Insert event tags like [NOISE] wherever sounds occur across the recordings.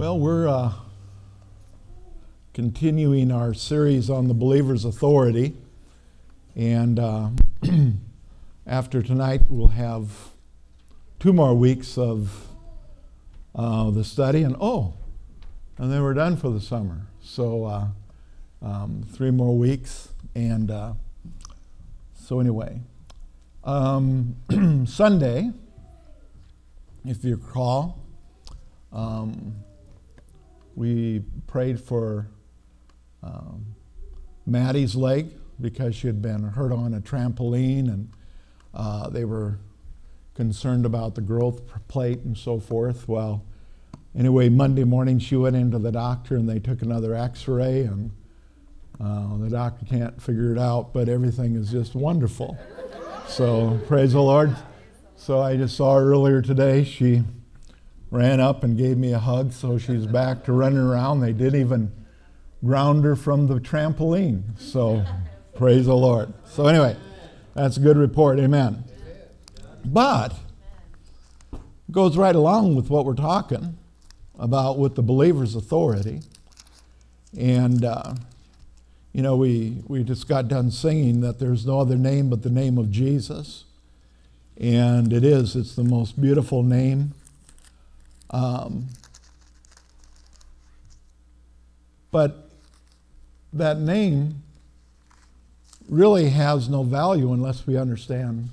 Well, we're uh, continuing our series on the believer's authority. And uh, [CLEARS THROAT] after tonight, we'll have two more weeks of uh, the study. And oh, and then we're done for the summer. So, uh, um, three more weeks. And uh, so, anyway, um, [CLEARS THROAT] Sunday, if you recall, um, we prayed for um, Maddie's leg because she had been hurt on a trampoline and uh, they were concerned about the growth plate and so forth. Well, anyway, Monday morning she went into the doctor and they took another x ray and uh, the doctor can't figure it out, but everything is just wonderful. So praise the Lord. So I just saw her earlier today. She ran up and gave me a hug, so she's back to running around. They didn't even ground her from the trampoline. So praise the Lord. So anyway, that's a good report. Amen. But goes right along with what we're talking about with the believer's authority. And, uh, you know, we, we just got done singing that there's no other name but the name of Jesus. And it is, it's the most beautiful name um, but that name really has no value unless we understand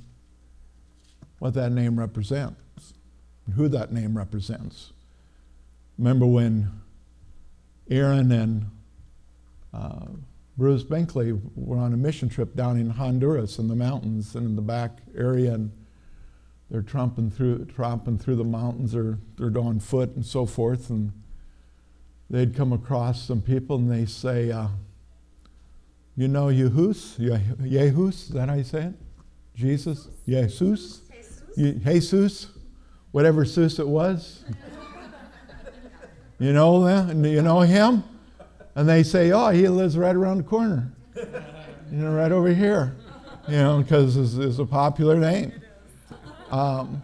what that name represents and who that name represents. Remember when Aaron and uh, Bruce Binkley were on a mission trip down in Honduras in the mountains and in the back area, and they're tromping through, tromping through the mountains, or they're on foot and so forth, and they'd come across some people and they say, uh, "You know Yehus? Yehus? Is that how you say it? Jesus? Jesus? Jesus? Jesus? Whatever Sus it was. [LAUGHS] you know that? You know him? And they say, "Oh, he lives right around the corner. You know, right over here. You know, because it's, it's a popular name." Um,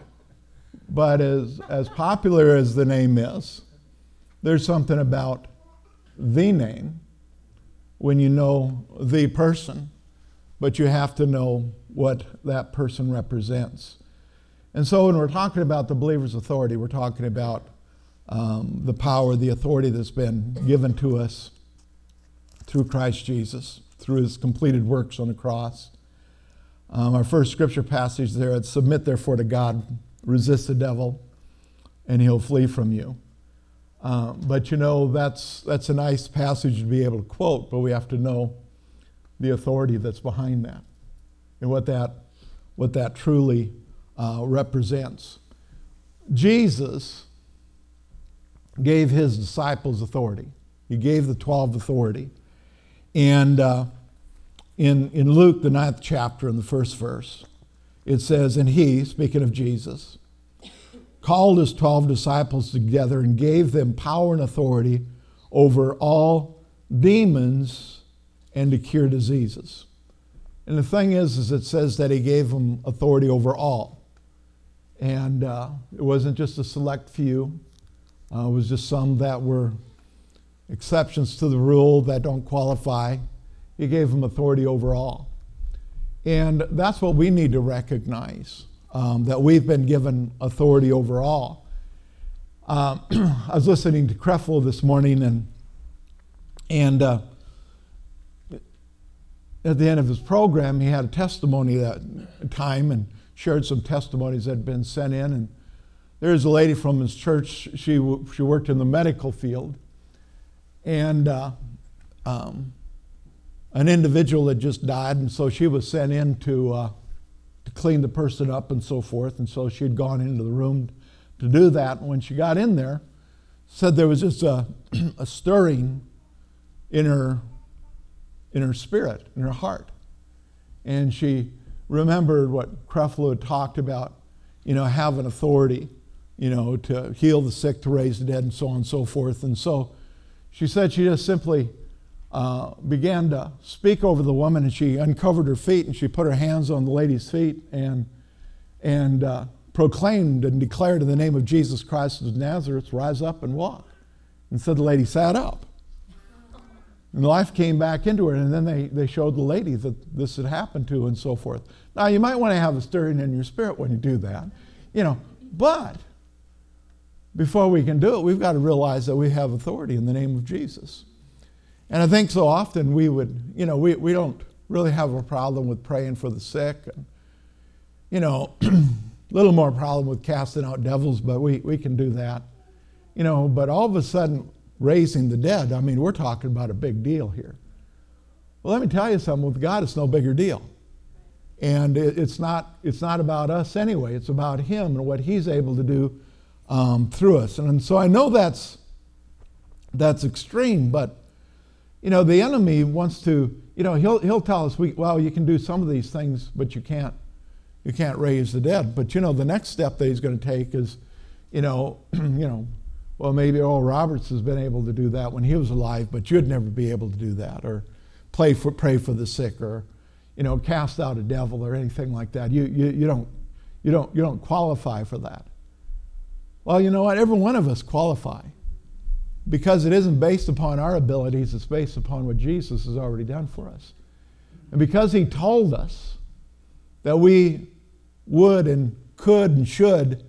but as, as popular as the name is, there's something about the name when you know the person, but you have to know what that person represents. And so when we're talking about the believer's authority, we're talking about um, the power, the authority that's been given to us through Christ Jesus, through his completed works on the cross. Um, our first scripture passage there submit therefore to God, resist the devil, and he'll flee from you. Uh, but you know, that's, that's a nice passage to be able to quote, but we have to know the authority that's behind that and what that, what that truly uh, represents. Jesus gave his disciples authority, he gave the 12 authority. And uh, in, in Luke, the ninth chapter, in the first verse, it says, And he, speaking of Jesus, called his 12 disciples together and gave them power and authority over all demons and to cure diseases. And the thing is, is it says that he gave them authority over all. And uh, it wasn't just a select few. Uh, it was just some that were exceptions to the rule that don't qualify. He gave them authority over all. And that's what we need to recognize um, that we've been given authority over all. Um, [CLEARS THROAT] I was listening to Creflo this morning, and, and uh, at the end of his program, he had a testimony that time and shared some testimonies that had been sent in. And there's a lady from his church, she, she worked in the medical field. And uh, um, an individual had just died, and so she was sent in to, uh, to clean the person up and so forth. And so she had gone into the room to do that. And when she got in there, said there was just a, [CLEARS THROAT] a stirring in her, in her spirit, in her heart. And she remembered what Creflo had talked about, you know, having authority, you know, to heal the sick, to raise the dead, and so on and so forth. And so she said she just simply uh, began to speak over the woman, and she uncovered her feet and she put her hands on the lady's feet and, and uh, proclaimed and declared in the name of Jesus Christ of Nazareth, rise up and walk. And so the lady sat up. And life came back into her, and then they, they showed the lady that this had happened to, and so forth. Now, you might want to have a stirring in your spirit when you do that, you know, but before we can do it, we've got to realize that we have authority in the name of Jesus. And I think so often we would, you know, we, we don't really have a problem with praying for the sick. And, you know, [CLEARS THROAT] a little more problem with casting out devils, but we, we can do that. You know, but all of a sudden, raising the dead, I mean, we're talking about a big deal here. Well, let me tell you something with God, it's no bigger deal. And it, it's, not, it's not about us anyway, it's about Him and what He's able to do um, through us. And, and so I know that's, that's extreme, but, you know, the enemy wants to, you know, he'll, he'll tell us, we, well, you can do some of these things, but you can't, you can't raise the dead. But, you know, the next step that he's going to take is, you know, [CLEARS THROAT] you know, well, maybe Oral Roberts has been able to do that when he was alive, but you'd never be able to do that, or play for, pray for the sick, or you know, cast out a devil, or anything like that. You, you, you, don't, you, don't, you don't qualify for that. Well, you know what? Every one of us qualify because it isn't based upon our abilities, it's based upon what Jesus has already done for us. And because he told us that we would and could and should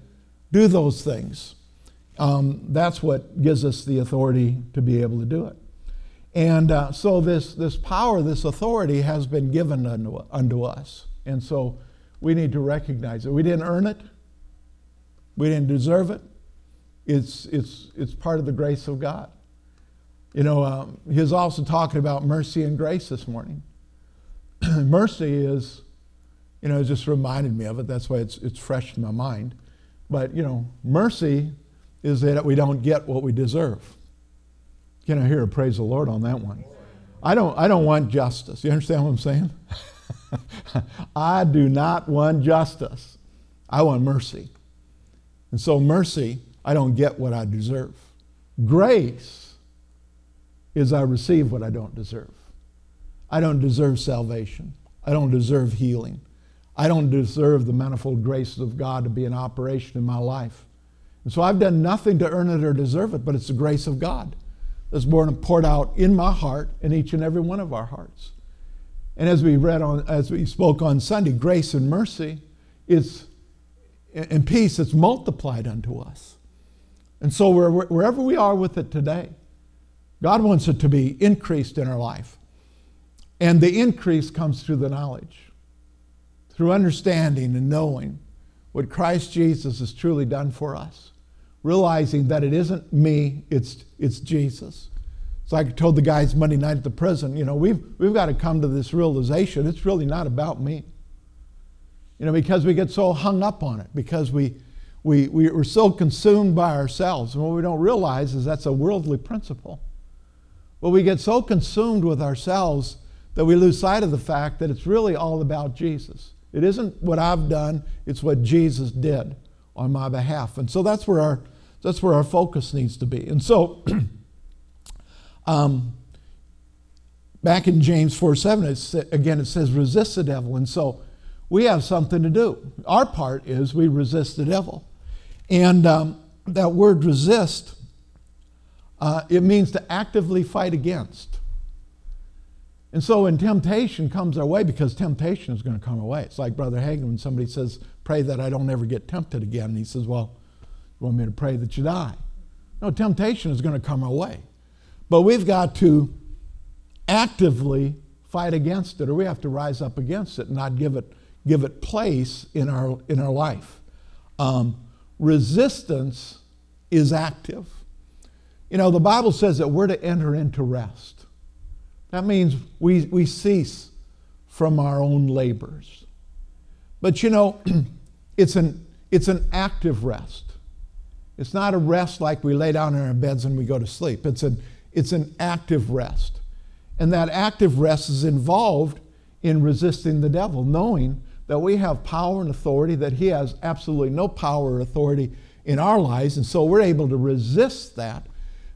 do those things um, that's what gives us the authority to be able to do it. And uh, so this, this power, this authority has been given unto, unto us. And so we need to recognize it. We didn't earn it, we didn't deserve it. It's, it's, it's part of the grace of God. You know, um, he was also talking about mercy and grace this morning. [CLEARS THROAT] mercy is, you know, it just reminded me of it. That's why it's, it's fresh in my mind. But, you know, mercy is that we don't get what we deserve. Can I hear a praise the Lord on that one? I don't, I don't want justice. You understand what I'm saying? [LAUGHS] I do not want justice. I want mercy. And so, mercy, I don't get what I deserve. Grace is I receive what I don't deserve. I don't deserve salvation. I don't deserve healing. I don't deserve the manifold graces of God to be in operation in my life. And so I've done nothing to earn it or deserve it, but it's the grace of God that's born and poured out in my heart in each and every one of our hearts. And as we read on, as we spoke on Sunday, grace and mercy is and peace it's multiplied unto us. And so wherever we are with it today, God wants it to be increased in our life. And the increase comes through the knowledge, through understanding and knowing what Christ Jesus has truly done for us realizing that it isn't me, it's, it's Jesus. It's like I told the guys Monday night at the prison, you know, we've, we've got to come to this realization it's really not about me. You know, because we get so hung up on it, because we, we, we're so consumed by ourselves. And what we don't realize is that's a worldly principle. But we get so consumed with ourselves that we lose sight of the fact that it's really all about Jesus. It isn't what I've done, it's what Jesus did on my behalf. And so that's where our that's where our focus needs to be. And so, [CLEARS THROAT] um, back in James 4 7, it's, again, it says, resist the devil. And so, we have something to do. Our part is we resist the devil. And um, that word resist, uh, it means to actively fight against. And so when temptation comes our way, because temptation is going to come our way, it's like Brother Hagin when somebody says, Pray that I don't ever get tempted again. And he says, Well, you want me to pray that you die? No, temptation is going to come our way. But we've got to actively fight against it, or we have to rise up against it and not give it, give it place in our, in our life. Um, resistance is active. You know, the Bible says that we're to enter into rest. That means we, we cease from our own labors. But you know, [CLEARS THROAT] it's an, it's an active rest. It's not a rest like we lay down in our beds and we go to sleep. It's an, it's an active rest. And that active rest is involved in resisting the devil, knowing that we have power and authority, that he has absolutely no power or authority in our lives. And so we're able to resist that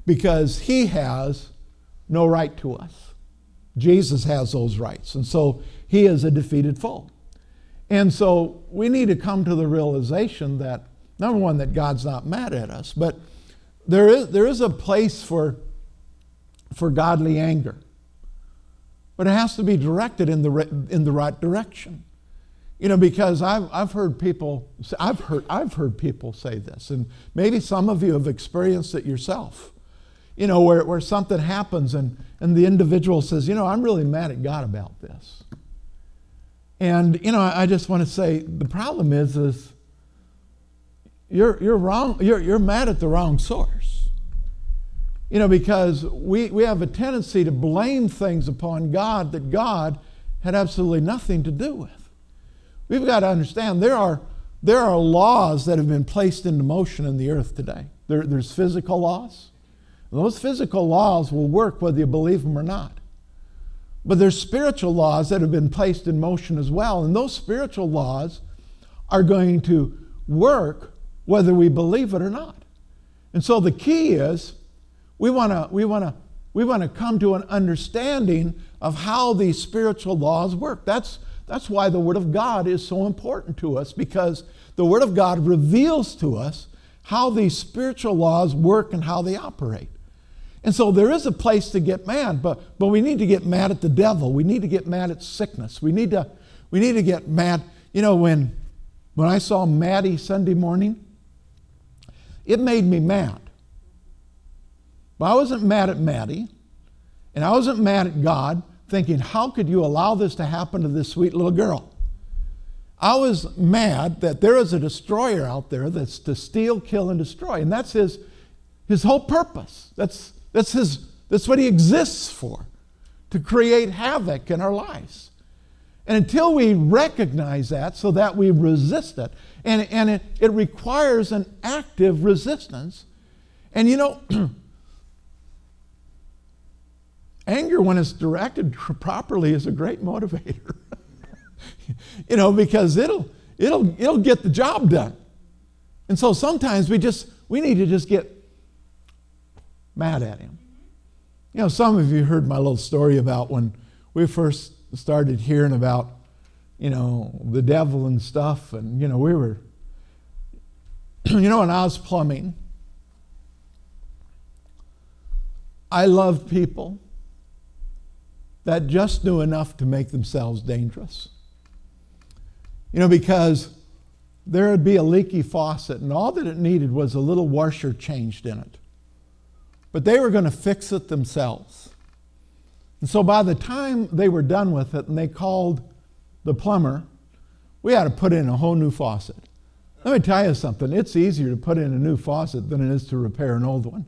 because he has no right to us. Jesus has those rights. And so he is a defeated foe. And so we need to come to the realization that Number one, that God's not mad at us, but there is, there is a place for, for godly anger, but it has to be directed in the, in the right direction. You know, because I've, I've heard people, I've heard, I've heard people say this, and maybe some of you have experienced it yourself. You know, where, where something happens and, and the individual says, you know, I'm really mad at God about this. And, you know, I just want to say the problem is, is you're, you're wrong, you're, you're mad at the wrong source. You know, because we, we have a tendency to blame things upon God that God had absolutely nothing to do with. We've got to understand there are, there are laws that have been placed into motion in the earth today. There, there's physical laws. Those physical laws will work whether you believe them or not. But there's spiritual laws that have been placed in motion as well, and those spiritual laws are going to work whether we believe it or not. And so the key is we want to we want to we want to come to an understanding of how these spiritual laws work. That's that's why the Word of God is so important to us because the Word of God reveals to us how these spiritual laws work and how they operate. And so there is a place to get mad, but, but we need to get mad at the devil. We need to get mad at sickness. We need to, we need to get mad. You know, when, when I saw Maddie Sunday morning, it made me mad. But I wasn't mad at Maddie, and I wasn't mad at God thinking, how could you allow this to happen to this sweet little girl? I was mad that there is a destroyer out there that's to steal, kill, and destroy. And that's his, his whole purpose. That's, that's, his, that's what he exists for, to create havoc in our lives. And until we recognize that so that we resist it, and, and it, it requires an active resistance. And you know, [CLEARS THROAT] Anger, when it's directed [LAUGHS] properly, is a great motivator. [LAUGHS] you know, because it'll, it'll, it'll get the job done. And so sometimes we just, we need to just get mad at him. You know, some of you heard my little story about when we first started hearing about, you know, the devil and stuff. And, you know, we were, [CLEARS THROAT] you know, when I was plumbing, I loved people that just knew enough to make themselves dangerous. You know, because there would be a leaky faucet, and all that it needed was a little washer changed in it. But they were going to fix it themselves. And so by the time they were done with it and they called the plumber, we had to put in a whole new faucet. Let me tell you something, it's easier to put in a new faucet than it is to repair an old one.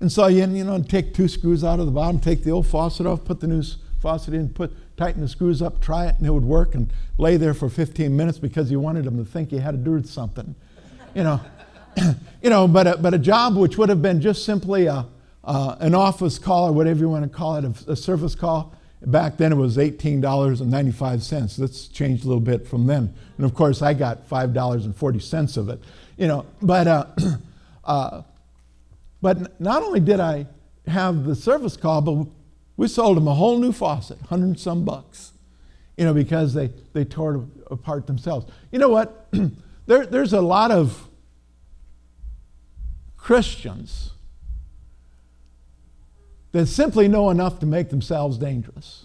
And so you, you know, take two screws out of the bottom, take the old faucet off, put the new faucet in, put, tighten the screws up, try it, and it would work, and lay there for 15 minutes because you wanted them to think you had to do something. You know, [CLEARS THROAT] you know but, a, but a job which would have been just simply a, uh, an office call or whatever you want to call it, a, a service call, back then it was $18.95. That's changed a little bit from then. And of course, I got $5.40 of it. You know, but, uh, [CLEARS THROAT] uh, but not only did I have the service call, but we sold them a whole new faucet, 100 and some bucks, you know, because they, they tore it apart themselves. You know what? [CLEARS THROAT] there, there's a lot of Christians that simply know enough to make themselves dangerous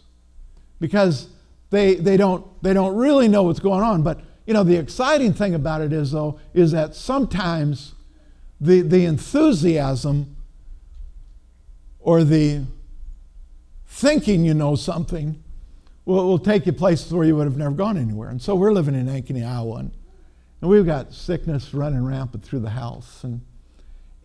because they, they, don't, they don't really know what's going on. But, you know, the exciting thing about it is, though, is that sometimes the, the enthusiasm or the thinking you know something will, will take you places where you would have never gone anywhere. And so we're living in Ankeny, Iowa, and, and we've got sickness running rampant through the house. And,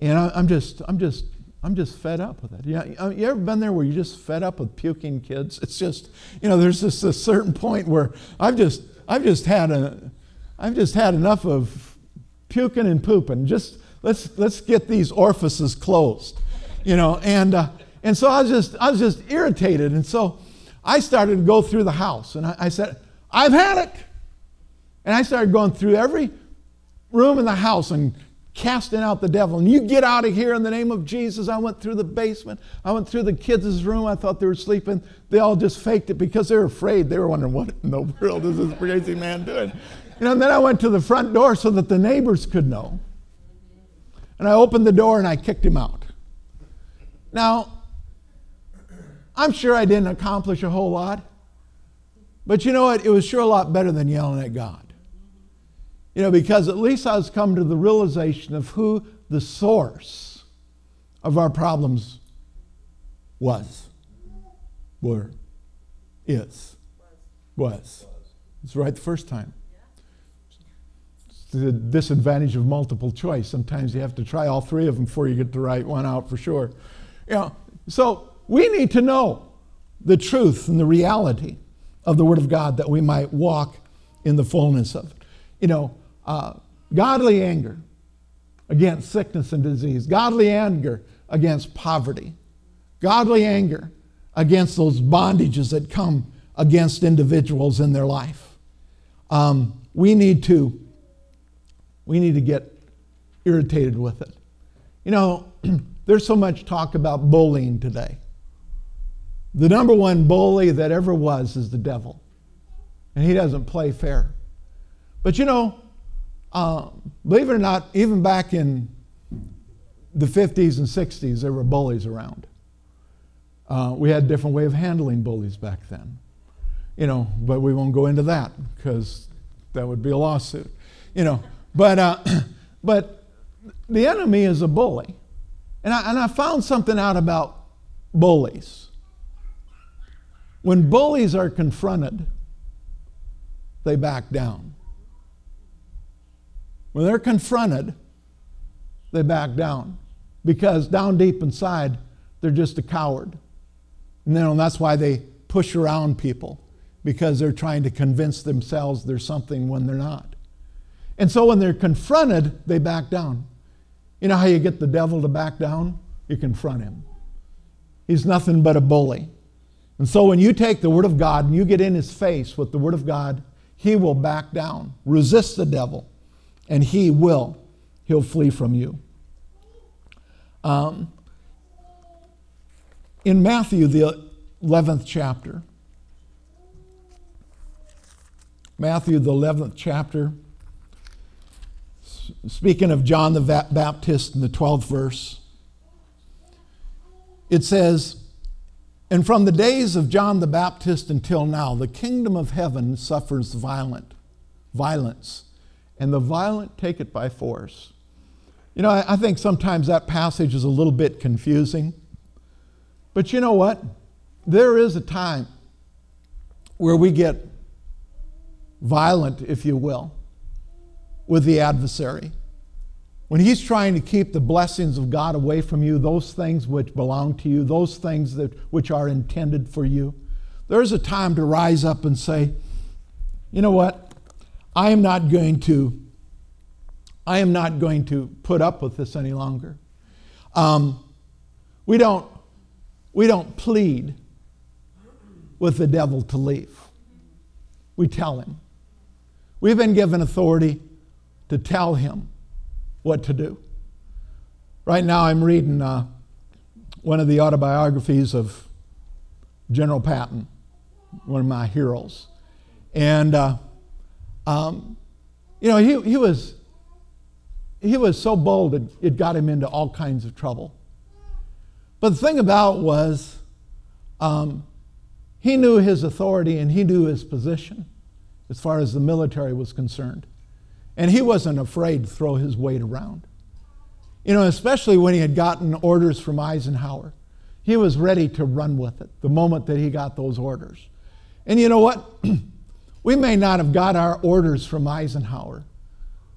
and I, am just, I'm just, I'm just fed up with it. Yeah, you, you ever been there where you're just fed up with puking kids? It's just, you know, there's just a certain point where I've just, I've just had a, I've just had enough of puking and pooping. Just let's let's get these orifices closed, you know. And uh, and so I was just, I was just irritated. And so I started to go through the house and I, I said, I've had it. And I started going through every room in the house and casting out the devil. And you get out of here in the name of Jesus. I went through the basement. I went through the kids' room. I thought they were sleeping. They all just faked it because they were afraid. They were wondering, what in the world is this crazy man doing? You know, and then I went to the front door so that the neighbors could know. And I opened the door and I kicked him out. Now, I'm sure I didn't accomplish a whole lot. But you know what? It was sure a lot better than yelling at God. You know, because at least I was come to the realization of who the source of our problems was, were, is, was. It's right the first time. It's the disadvantage of multiple choice. Sometimes you have to try all three of them before you get the right one out for sure. You know, so we need to know the truth and the reality of the Word of God that we might walk in the fullness of it. You know, uh, godly anger against sickness and disease, godly anger against poverty, godly anger against those bondages that come against individuals in their life. Um, we need to we need to get irritated with it. You know, [CLEARS THROAT] there's so much talk about bullying today. The number one bully that ever was is the devil. And he doesn't play fair. But you know, uh, believe it or not, even back in the 50s and 60s, there were bullies around. Uh, we had a different way of handling bullies back then. You know, but we won't go into that because that would be a lawsuit. You know, but, uh, [CLEARS THROAT] but the enemy is a bully. And I, and I found something out about bullies. When bullies are confronted, they back down. When they're confronted, they back down because down deep inside, they're just a coward. And that's why they push around people because they're trying to convince themselves there's something when they're not. And so when they're confronted, they back down. You know how you get the devil to back down? You confront him. He's nothing but a bully. And so when you take the Word of God and you get in His face with the Word of God, He will back down. Resist the devil, and He will. He'll flee from you. Um, in Matthew, the 11th chapter, Matthew, the 11th chapter, speaking of John the Baptist in the 12th verse, it says, and from the days of John the Baptist until now, the kingdom of heaven suffers violent, violence, and the violent take it by force. You know, I, I think sometimes that passage is a little bit confusing. But you know what? There is a time where we get violent, if you will, with the adversary. When he's trying to keep the blessings of God away from you, those things which belong to you, those things that, which are intended for you, there's a time to rise up and say, you know what? I am not going to, I am not going to put up with this any longer. Um, we don't, we don't plead with the devil to leave. We tell him. We've been given authority to tell him what to do. Right now, I'm reading uh, one of the autobiographies of General Patton, one of my heroes. And, uh, um, you know, he, he, was, he was so bold it, it got him into all kinds of trouble. But the thing about was, um, he knew his authority and he knew his position as far as the military was concerned. And he wasn't afraid to throw his weight around. You know, especially when he had gotten orders from Eisenhower. He was ready to run with it the moment that he got those orders. And you know what? [CLEARS THROAT] we may not have got our orders from Eisenhower,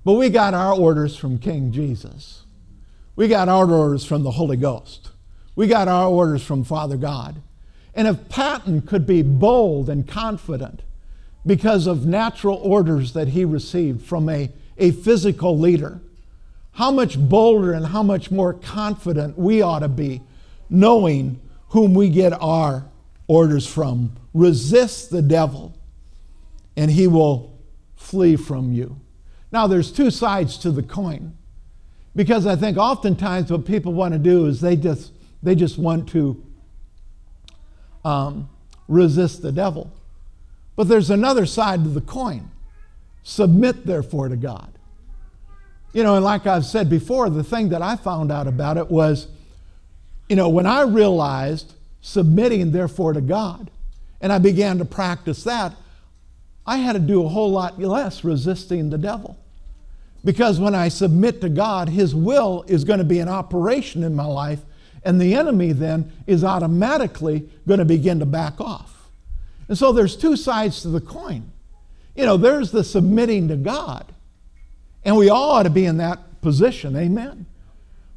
but we got our orders from King Jesus. We got our orders from the Holy Ghost. We got our orders from Father God. And if Patton could be bold and confident because of natural orders that he received from a, a physical leader. How much bolder and how much more confident we ought to be knowing whom we get our orders from. Resist the devil, and he will flee from you. Now, there's two sides to the coin because I think oftentimes what people want to do is they just, they just want to um, resist the devil. But there's another side to the coin. Submit, therefore, to God. You know, and like I've said before, the thing that I found out about it was, you know, when I realized submitting therefore to God, and I began to practice that, I had to do a whole lot less resisting the devil. Because when I submit to God, His will is going to be an operation in my life, and the enemy then is automatically going to begin to back off. And so there's two sides to the coin. You know, there's the submitting to God, and we all ought to be in that position, amen.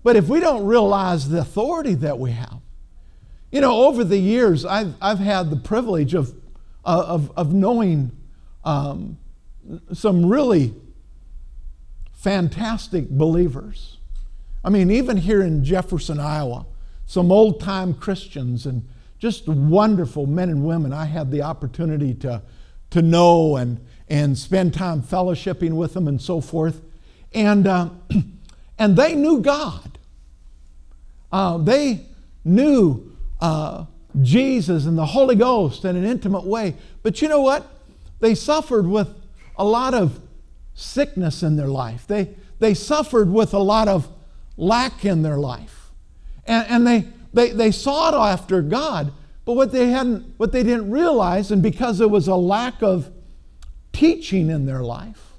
But if we don't realize the authority that we have, you know, over the years, I've, I've had the privilege of, of, of knowing um, some really fantastic believers. I mean, even here in Jefferson, Iowa, some old time Christians and just wonderful men and women I had the opportunity to, to know and, and spend time fellowshipping with them and so forth. And, uh, [CLEARS THROAT] and they knew God. Uh, they knew uh, Jesus and the Holy Ghost in an intimate way. But you know what? They suffered with a lot of sickness in their life. They, they suffered with a lot of lack in their life. And, and they, they, they sought after God, but what they, hadn't, what they didn't realize, and because there was a lack of teaching in their life,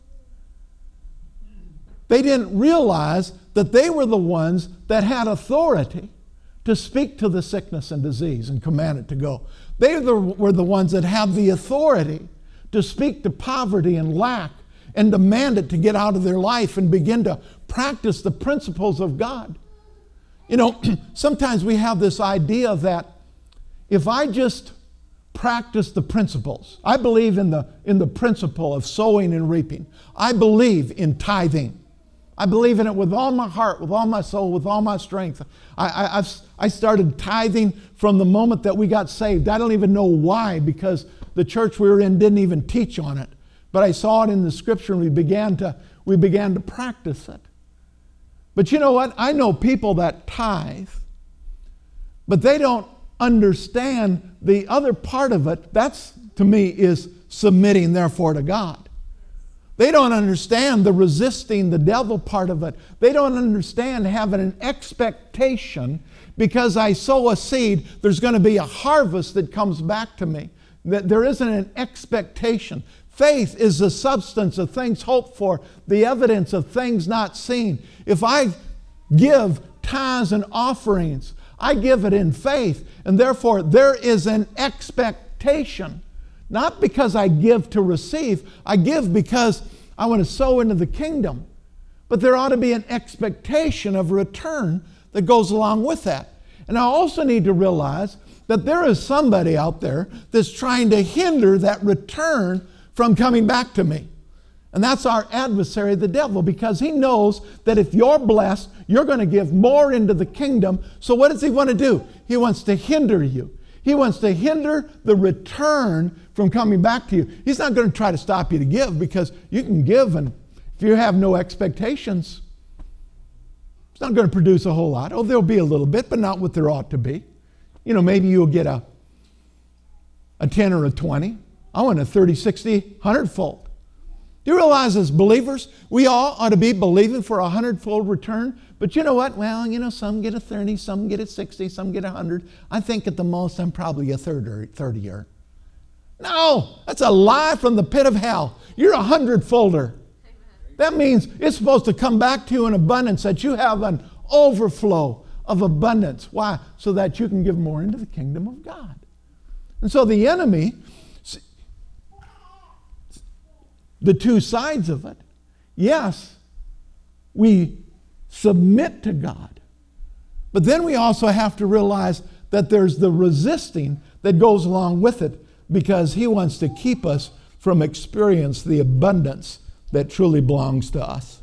they didn't realize that they were the ones that had authority to speak to the sickness and disease and command it to go. They were the ones that had the authority to speak to poverty and lack and demand it to get out of their life and begin to practice the principles of God. You know, [CLEARS THROAT] sometimes we have this idea that if I just practice the principles, I believe in the, in the principle of sowing and reaping, I believe in tithing. I believe in it with all my heart, with all my soul, with all my strength. I, I, I've, I started tithing from the moment that we got saved. I don't even know why, because the church we were in didn't even teach on it. But I saw it in the scripture and we began to, we began to practice it. But you know what? I know people that tithe, but they don't understand the other part of it. That's, to me, is submitting, therefore, to God. They don't understand the resisting the devil part of it. They don't understand having an expectation because I sow a seed, there's going to be a harvest that comes back to me. That there isn't an expectation. Faith is the substance of things hoped for, the evidence of things not seen. If I give tithes and offerings, I give it in faith, and therefore there is an expectation. Not because I give to receive, I give because I want to sow into the kingdom. But there ought to be an expectation of return that goes along with that. And I also need to realize that there is somebody out there that's trying to hinder that return from coming back to me. And that's our adversary, the devil, because he knows that if you're blessed, you're going to give more into the kingdom. So, what does he want to do? He wants to hinder you. He wants to hinder the return from coming back to you. He's not going to try to stop you to give because you can give, and if you have no expectations, it's not going to produce a whole lot. Oh, there'll be a little bit, but not what there ought to be. You know, maybe you'll get a, a 10 or a 20. I want a 30, 60, 100 fold. Do you realize as believers, we all ought to be believing for a hundredfold return? But you know what? Well, you know, some get a 30, some get a 60, some get a 100. I think at the most I'm probably a third or 30 year. No, that's a lie from the pit of hell. You're a hundredfolder. That means it's supposed to come back to you in abundance, that you have an overflow of abundance. Why? So that you can give more into the kingdom of God. And so the enemy the two sides of it. Yes, we submit to God, but then we also have to realize that there's the resisting that goes along with it because He wants to keep us from experience the abundance that truly belongs to us.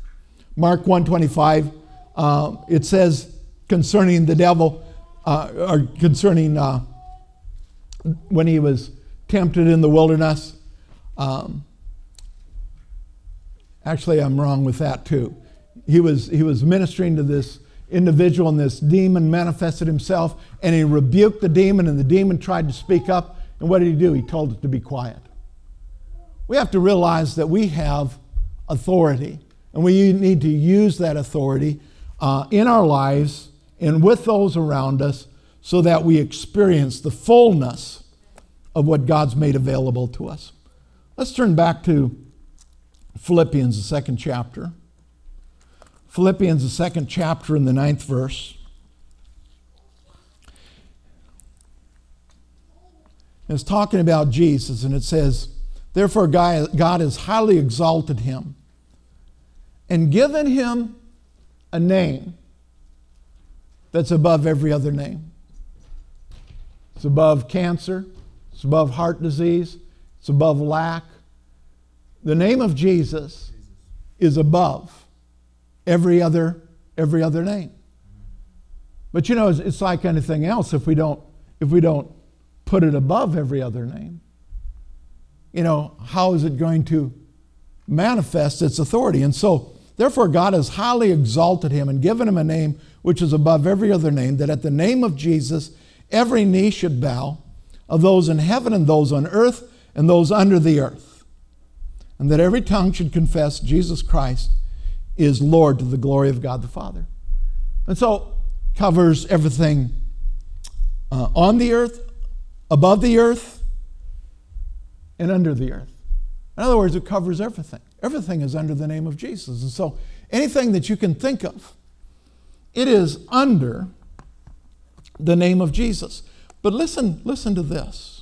Mark 125, uh, it says concerning the devil, uh, or concerning uh, when he was tempted in the wilderness, um, Actually, I'm wrong with that too. He was, he was ministering to this individual, and this demon manifested himself, and he rebuked the demon, and the demon tried to speak up. And what did he do? He told it to be quiet. We have to realize that we have authority, And we need to use that authority uh, in our lives and with those around us so that we experience the fullness of what God's made available to us. Let's turn back to Philippians, the second chapter. Philippians, the second chapter, in the ninth verse. It's talking about Jesus, and it says, Therefore, God has highly exalted him and given him a name that's above every other name. It's above cancer, it's above heart disease, it's above lack. The name of Jesus is above every other every other name. But you know, it's, it's like anything else. If we don't if we don't put it above every other name, you know, how is it going to manifest its authority? And so, therefore, God has highly exalted him and given him a name which is above every other name, that at the name of Jesus every knee should bow, of those in heaven and those on earth and those under the earth, and that every tongue should confess Jesus Christ is Lord to the glory of God the Father. And so, covers everything uh, on the earth, above the earth, and under the earth. In other words, it covers everything. Everything is under the name of Jesus. And so, anything that you can think of it is under the name of Jesus. But listen, listen to this.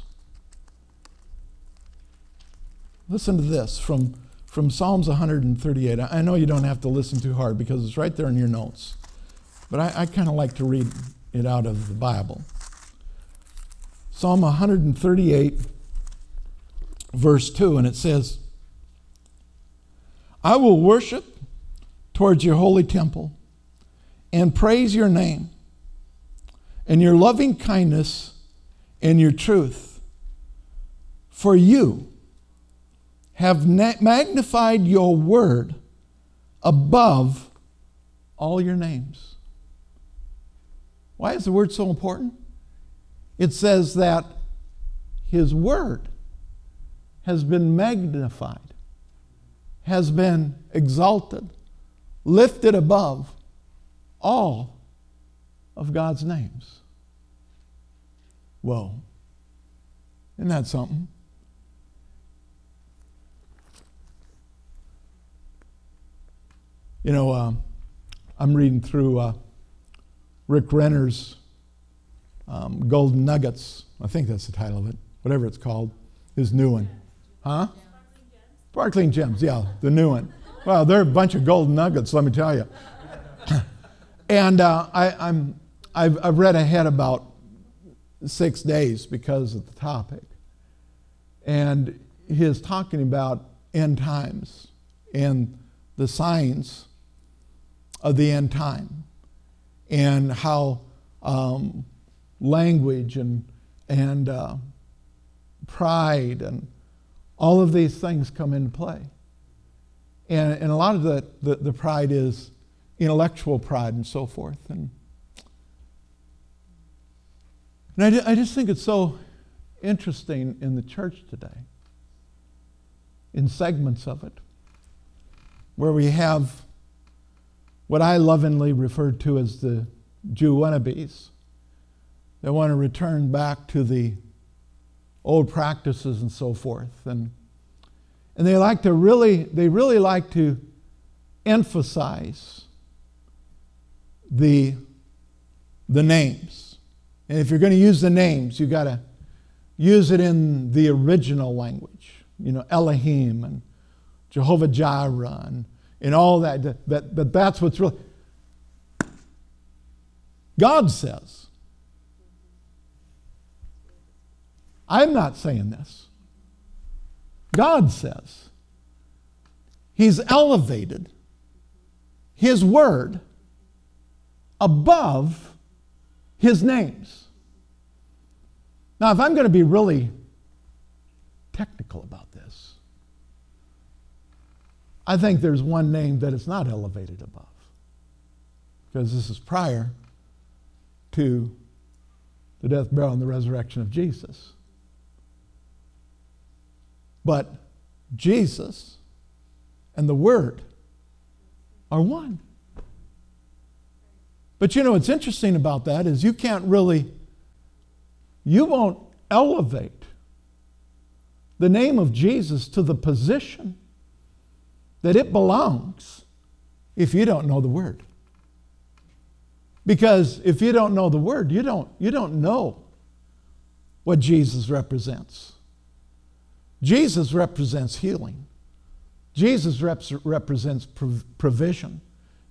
Listen to this from, from Psalms 138. I know you don't have to listen too hard because it's right there in your notes. But I, I kind of like to read it out of the Bible. Psalm 138, verse 2, and it says, I will worship towards your holy temple and praise your name and your loving kindness and your truth. For you have magnified your word above all your names. Why is the word so important? It says that his word has been magnified, has been exalted, lifted above all of God's names. Whoa. Isn't that something? You know, uh, I'm reading through uh, Rick Renner's um, Golden Nuggets. I think that's the title of it, whatever it's called, his new one. Huh? Sparkling Gems, yeah, the new one. Well, they're a bunch of golden nuggets, let me tell you. [LAUGHS] And uh, I, am I've, I've read ahead about six days because of the topic. And he is talking about end times and the signs of the end time and how um, language and, and uh, pride and all of these things come into play. And, and a lot of the, the, the pride is intellectual pride and so forth. And, and I, I just think it's so interesting in the church today, in segments of it, where we have what I lovingly refer to as the Jew wannabes. They want to return back to the old practices and so forth. And, and they like to really, they really like to emphasize the, the names. And if you're going to use the names, you've got to use it in the original language. You know, Elohim and Jehovah Jireh and, and all that, that, that. That's what's really. God says, I'm not saying this. God says, He's elevated His word above his names. Now, if I'm going to be really technical about this, I think there's one name that is not elevated above. Because this is prior to the death, burial, and the resurrection of Jesus. But Jesus and the Word are one. But you know what's interesting about that is you can't really, you won't elevate the name of Jesus to the position that it belongs if you don't know the Word. Because if you don't know the Word, you don't, you don't know what Jesus represents. Jesus represents healing. Jesus rep- represents prov- provision.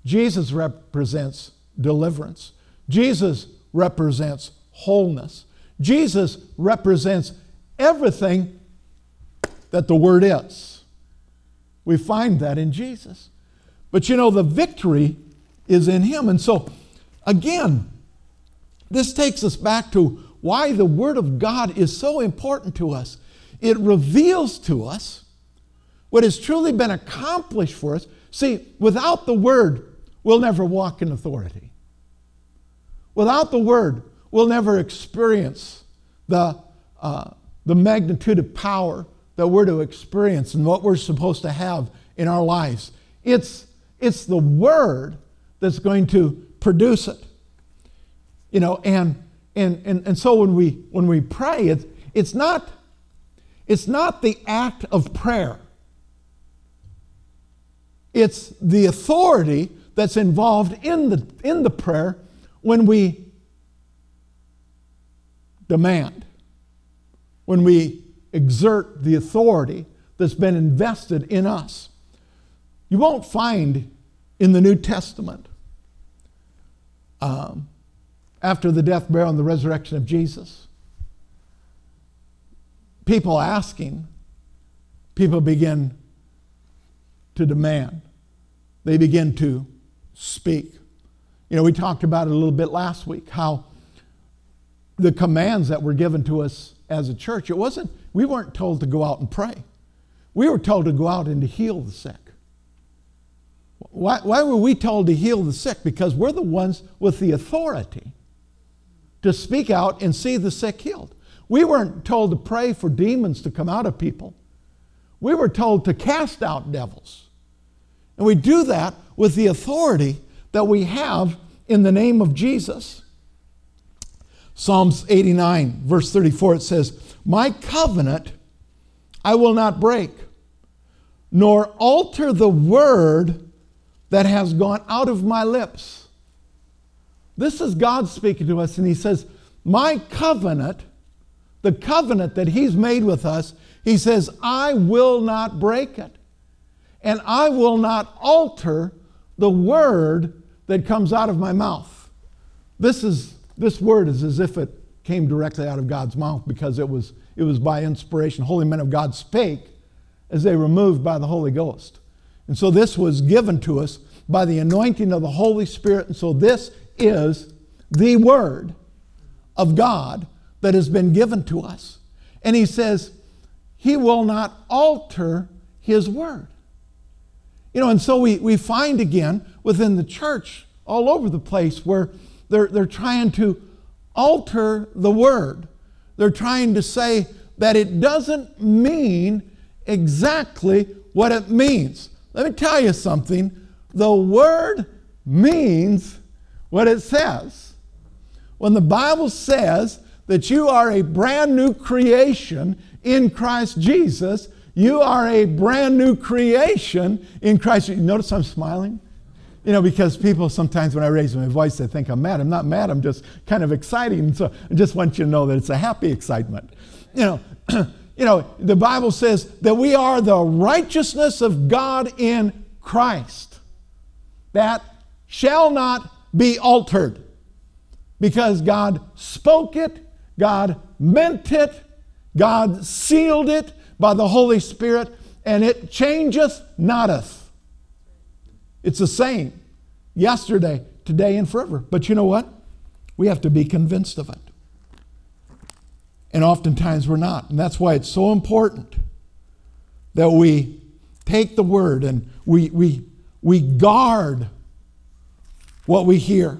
Jesus represents deliverance. Jesus represents wholeness. Jesus represents everything that the Word is. We find that in Jesus. But you know, the victory is in Him. And so, again, this takes us back to why the Word of God is so important to us. It reveals to us what has truly been accomplished for us. See, without the Word, we'll never walk in authority. Without the Word, we'll never experience the, uh, the magnitude of power that we're to experience and what we're supposed to have in our lives. It's, it's the Word that's going to produce it. You know, and and, and, and so when we, when we pray, it's, it's, not, it's not the act of prayer, it's the authority that's involved in the, in the prayer when we demand, when we exert the authority that's been invested in us. You won't find in the New Testament um, after the death, burial, and the resurrection of Jesus. People asking, people begin to demand, they begin to speak. You know, we talked about it a little bit last week how the commands that were given to us as a church, it wasn't, we weren't told to go out and pray. We were told to go out and to heal the sick. Why, why were we told to heal the sick? Because we're the ones with the authority to speak out and see the sick healed. We weren't told to pray for demons to come out of people. We were told to cast out devils. And we do that with the authority that we have in the name of Jesus. Psalms 89, verse 34, it says, My covenant I will not break, nor alter the word that has gone out of my lips. This is God speaking to us, and He says, My covenant, the covenant that He's made with us, He says, I will not break it. And I will not alter the word that comes out of my mouth. This, is, this word is as if it came directly out of God's mouth because it was, it was by inspiration. Holy men of God spake as they were moved by the Holy Ghost. And so this was given to us by the anointing of the Holy Spirit. And so this is the Word of God that has been given to us. And he says, He will not alter His Word. You know, and so we, we find again within the church all over the place where they're, they're trying to alter the Word. They're trying to say that it doesn't mean exactly what it means. Let me tell you something. The Word means what it says. When the Bible says that you are a brand new creation in Christ Jesus, you are a brand new creation in Christ. Notice I'm smiling? You know, because people sometimes when I raise my voice, they think I'm mad. I'm not mad, I'm just kind of exciting. So I just want you to know that it's a happy excitement. You know, [CLEARS THROAT] you know, the Bible says that we are the righteousness of God in Christ. That shall not be altered because God spoke it, God meant it, God sealed it by the Holy Spirit, and it changeth noteth. It's the same yesterday, today, and forever. But you know what? We have to be convinced of it. And oftentimes we're not. And that's why it's so important that we take the word and we, we, we guard what we hear.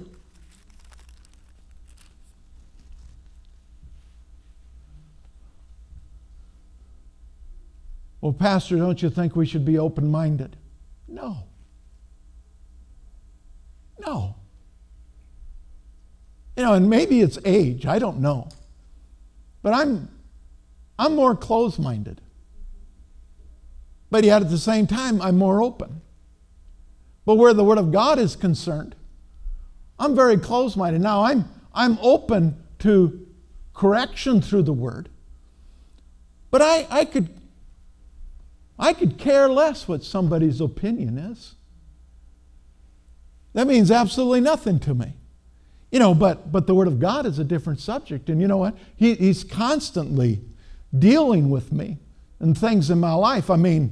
Well, Pastor, don't you think we should be open minded? No. You know, and maybe it's age, I don't know. But I'm I'm more closed-minded. But yet at the same time, I'm more open. But where the Word of God is concerned, I'm very closed-minded. Now I'm I'm open to correction through the Word. But I, I could I could care less what somebody's opinion is. That means absolutely nothing to me. You know, but, but the Word of God is a different subject. And you know what? He, he's constantly dealing with me and things in my life. I mean,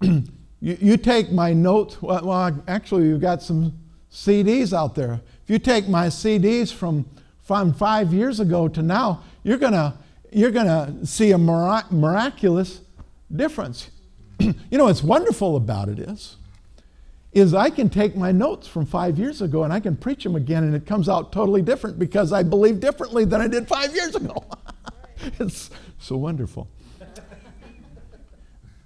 [CLEARS THROAT] you, you, take my notes, well, well, actually, you've got some CDs out there. If you take my CDs from, from five years ago to now, you're going to you're gonna see a mirac- miraculous difference. [CLEARS THROAT] you know what's wonderful about it is, is I can take my notes from five years ago and I can preach them again and it comes out totally different because I believe differently than I did five years ago. [LAUGHS] it's so wonderful.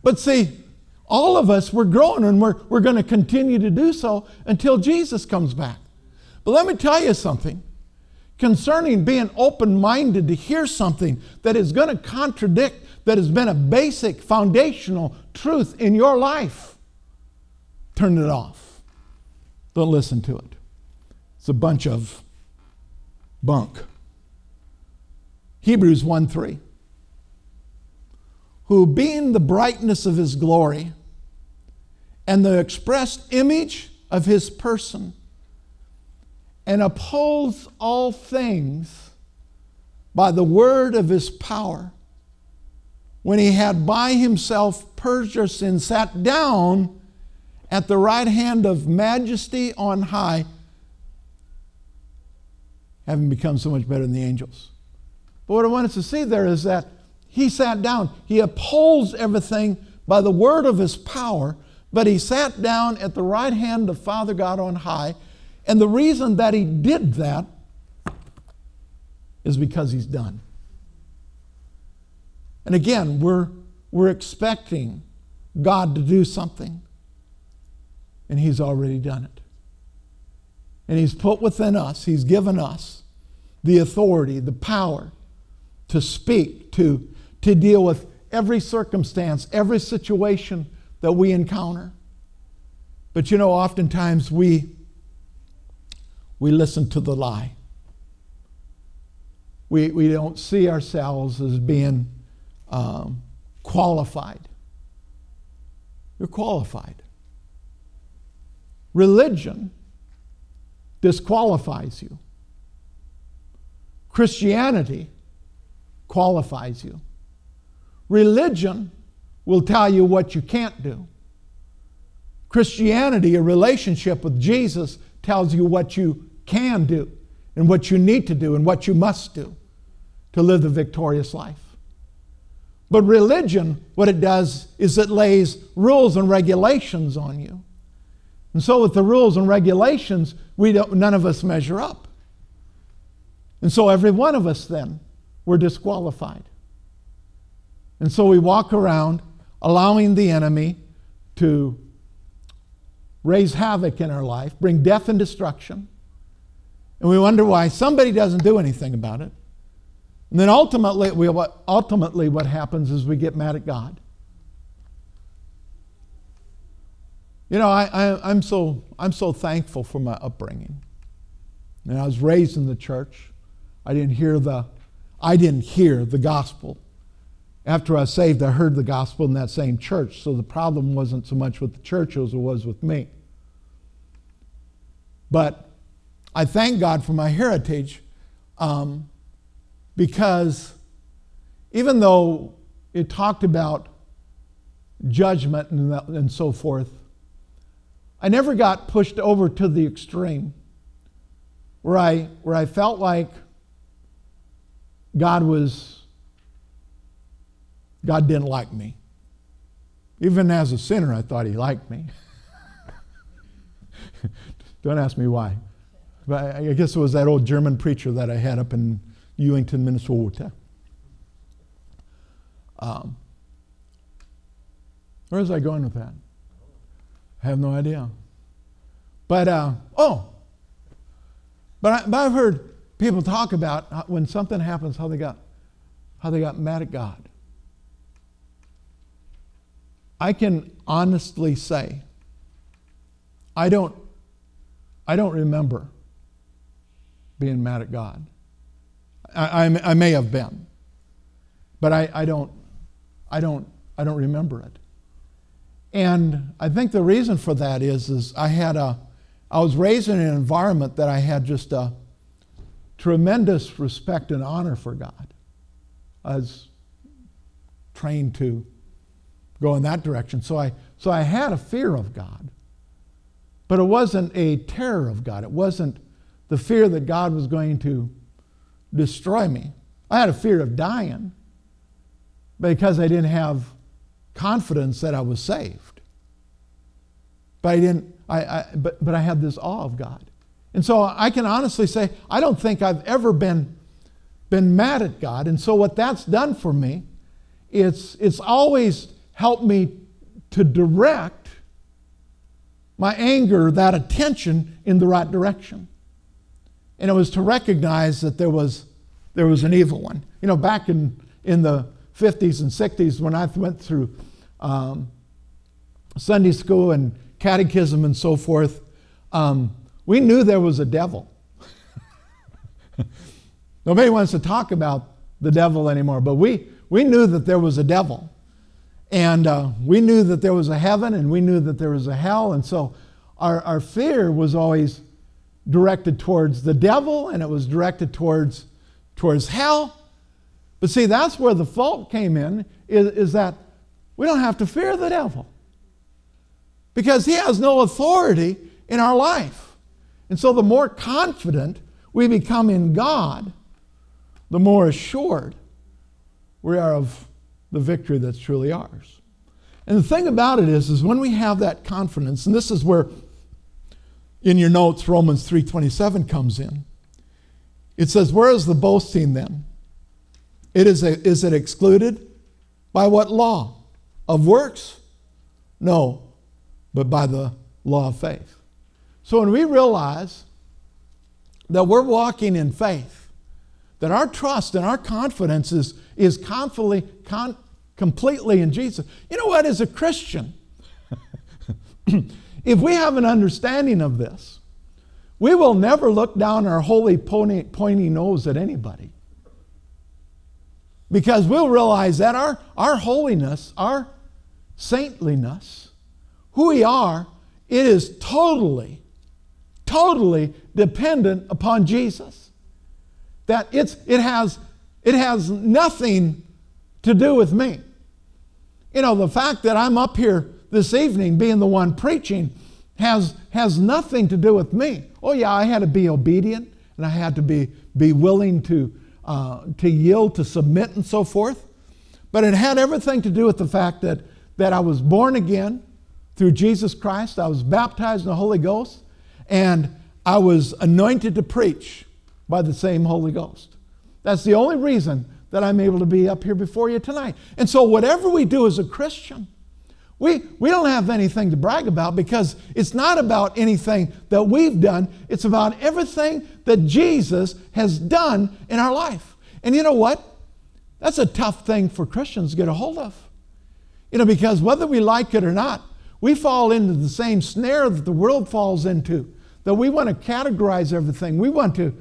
but see, all of us, we're growing and we're, we're going to continue to do so until Jesus comes back. But let me tell you something concerning being open minded to hear something that is going to contradict that has been a basic foundational truth in your life, turn it off. Don't listen to it. It's a bunch of bunk. Hebrews 1 3. Who, being the brightness of his glory and the expressed image of his person, and upholds all things by the word of his power, when he had by himself purged our sins, sat down at the right hand of majesty on high, having become so much better than the angels. But what I want us to see there is that he sat down. He upholds everything by the word of his power, but he sat down at the right hand of Father God on high. And the reason that he did that is because he's done. And again, we're, we're expecting God to do something, and He's already done it. And He's put within us, He's given us the authority, the power to speak, to, to deal with every circumstance, every situation that we encounter. But you know, oftentimes we, we listen to the lie. We, we don't see ourselves as being um, qualified. You're qualified. Religion disqualifies you. Christianity qualifies you. Religion will tell you what you can't do. Christianity, a relationship with Jesus, tells you what you can do and what you need to do and what you must do to live the victorious life. But religion, what it does is it lays rules and regulations on you. And so, with the rules and regulations, we don't, none of us measure up. And so, every one of us then, we're disqualified. And so, we walk around allowing the enemy to raise havoc in our life, bring death and destruction. And we wonder why somebody doesn't do anything about it. And then ultimately, we, ultimately, what happens is we get mad at God. You know, I, I, am so, I'm so thankful for my upbringing. And I was raised in the church. I didn't hear the, I didn't hear the gospel. After I was saved, I heard the gospel in that same church. So the problem wasn't so much with the church as it was with me. But I thank God for my heritage. Um, because even though it talked about judgment and, and so forth, I never got pushed over to the extreme where I, where I felt like God was, God didn't like me. Even as a sinner, I thought he liked me. [LAUGHS] Don't ask me why. But I guess it was that old German preacher that I had up in Ewington, Minnesota. Um, where was I going with that? I have no idea. But, uh, oh, But, I, but I've heard people talk about when something happens, how they got, how they got mad at God. I can honestly say, I don't, I don't remember being mad at God. I, I, I may have been, but I, I, don't, I, don't, I don't remember it. And I think the reason for that is, is I had a, I was raised in an environment that I had just a tremendous respect and honor for God. I was trained to go in that direction. So I, so I had a fear of God. But it wasn't a terror of God. It wasn't the fear that God was going to destroy me. I had a fear of dying because I didn't have confidence that I was saved. But I didn't, I, I, but, but I had this awe of God. And so I can honestly say, I don't think I've ever been, been mad at God. And so what that's done for me, it's, it's always helped me to direct my anger, that attention, in the right direction. And it was to recognize that there was, there was an evil one. You know, back in, in the 50s and 60s, when I went through um, Sunday school and catechism and so forth, um, we knew there was a devil. [LAUGHS] Nobody wants to talk about the devil anymore, but we, we knew that there was a devil. And uh, we knew that there was a heaven and we knew that there was a hell. And so our, our fear was always directed towards the devil and it was directed towards, towards hell. But see, that's where the fault came in, is, is that we don't have to fear the devil because he has no authority in our life. And so the more confident we become in God, the more assured we are of the victory that's truly ours. And the thing about it is, is when we have that confidence, and this is where in your notes Romans 3:27 comes in. It says, Where is the boasting then? It is, a, is it excluded? By what law? Of works? No, but by the law of faith. So when we realize that we're walking in faith, that our trust and our confidence is, is confidently, con, completely in Jesus. You know what? As a Christian, [CLEARS THROAT] if we have an understanding of this, we will never look down our holy pony, pointy nose at anybody. Because we'll realize that our, our holiness, our saintliness, who we are, it is totally, totally dependent upon Jesus that it's, it, has, it has nothing to do with me. You know, the fact that I'm up here this evening being the one preaching has, has nothing to do with me. Oh, yeah, I had to be obedient and I had to be, be willing to, uh, to yield, to submit, and so forth. But it had everything to do with the fact that, that I was born again through Jesus Christ. I was baptized in the Holy Ghost and I was anointed to preach by the same Holy Ghost. That's the only reason that I'm able to be up here before you tonight. And so, whatever we do as a Christian, we, we don't have anything to brag about because it's not about anything that we've done. It's about everything that Jesus has done in our life. And you know what? That's a tough thing for Christians to get a hold of. You know, because whether we like it or not, we fall into the same snare that the world falls into. That we want to categorize everything. We want to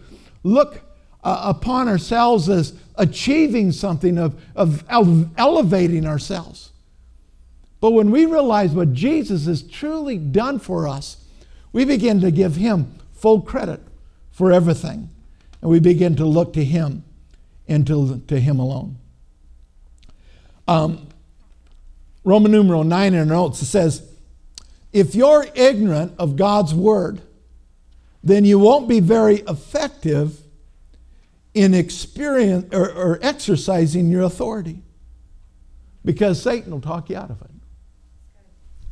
look uh, upon ourselves as achieving something, of, of elevating ourselves. But when we realize what Jesus has truly done for us, we begin to give Him full credit for everything. And we begin to look to Him and to, to Him alone. Um, Roman numeral 9 in our notes, it says, If you're ignorant of God's word, then you won't be very effective in experience or, or exercising your authority because Satan will talk you out of it.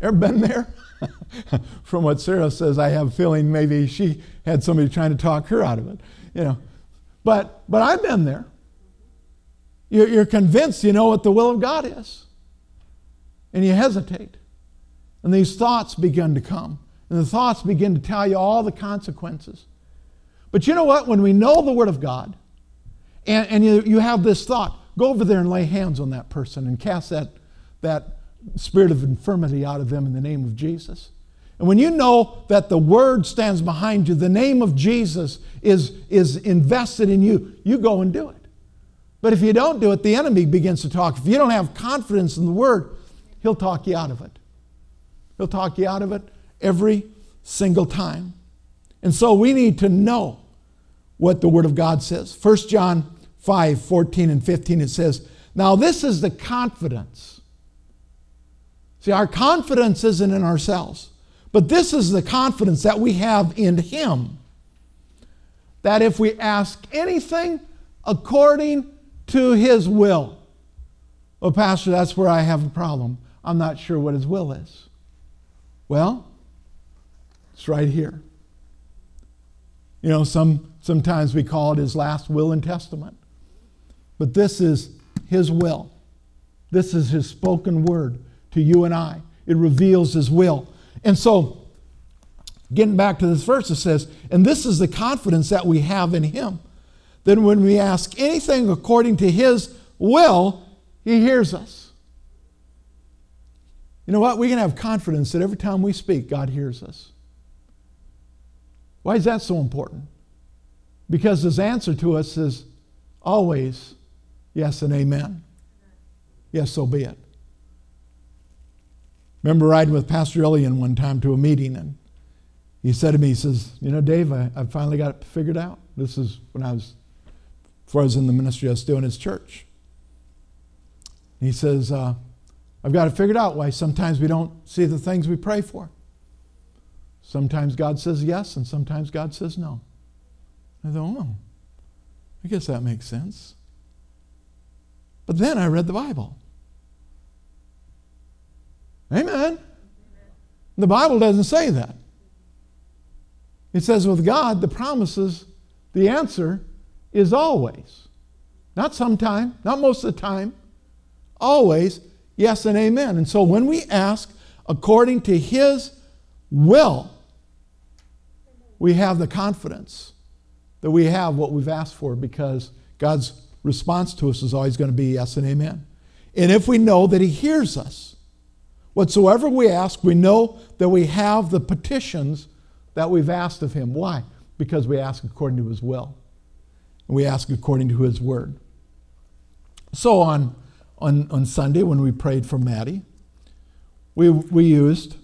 Ever been there? [LAUGHS] From what Sarah says, I have a feeling maybe she had somebody trying to talk her out of it. You know, but but I've been there. You're, you're convinced you know what the will of God is, and you hesitate, and these thoughts begin to come. And the thoughts begin to tell you all the consequences. But you know what? When we know the Word of God, and, and you, you have this thought, go over there and lay hands on that person and cast that, that spirit of infirmity out of them in the name of Jesus. And when you know that the Word stands behind you, the name of Jesus is, is invested in you, you go and do it. But if you don't do it, the enemy begins to talk. If you don't have confidence in the Word, he'll talk you out of it. He'll talk you out of it every single time. And so we need to know what the Word of God says. 1 John 5 14 and 15, it says, Now this is the confidence. See, our confidence isn't in ourselves, but this is the confidence that we have in Him. That if we ask anything according to His will, well, Pastor, that's where I have a problem. I'm not sure what His will is. Well, it's right here. You know, some, sometimes we call it his last will and testament. But this is his will. This is his spoken word to you and I. It reveals his will. And so, getting back to this verse, it says, And this is the confidence that we have in him. Then, when we ask anything according to his will, he hears us. You know what? We can have confidence that every time we speak, God hears us. Why is that so important? Because his answer to us is always yes and amen. Yes, so be it. Remember riding with Pastor Ilian one time to a meeting, and he said to me, he says, You know, Dave, I, I finally got it figured out. This is when I was, before I was in the ministry, I was still in his church. he says, uh, I've got it figured out why sometimes we don't see the things we pray for. Sometimes God says yes, and sometimes God says no. I thought, oh, I guess that makes sense. But then I read the Bible. Amen. The Bible doesn't say that. It says with God, the promises, the answer is always. Not sometime, not most of the time, always yes and amen. And so when we ask according to His will, we have the confidence that we have what we've asked for because God's response to us is always going to be yes and amen. And if we know that He hears us, whatsoever we ask, we know that we have the petitions that we've asked of Him. Why? Because we ask according to His will. And we ask according to His word. So on, on, on Sunday, when we prayed for Maddie, we, we used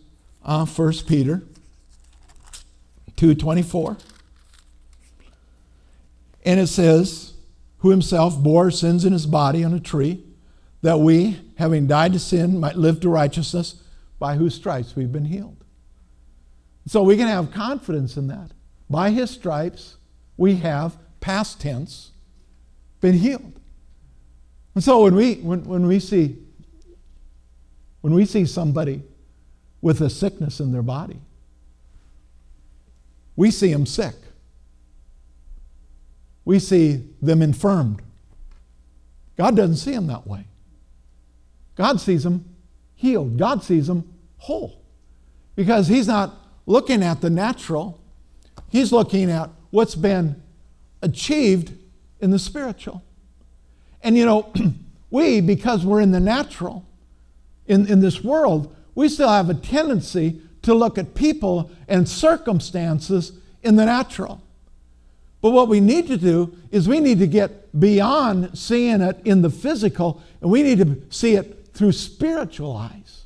uh, 1 Peter 2.24. And it says, who himself bore sins in his body on a tree, that we, having died to sin, might live to righteousness, by whose stripes we've been healed. So we can have confidence in that. By his stripes, we have, past tense, been healed. And so when we, when, when we see when we see somebody with a sickness in their body, we see them sick. We see them infirmed. God doesn't see them that way. God sees them healed. God sees them whole. Because He's not looking at the natural, He's looking at what's been achieved in the spiritual. And you know, [CLEARS THROAT] we, because we're in the natural, in, in this world, we still have a tendency to look at people and circumstances in the natural. But what we need to do is we need to get beyond seeing it in the physical and we need to see it through spiritual eyes.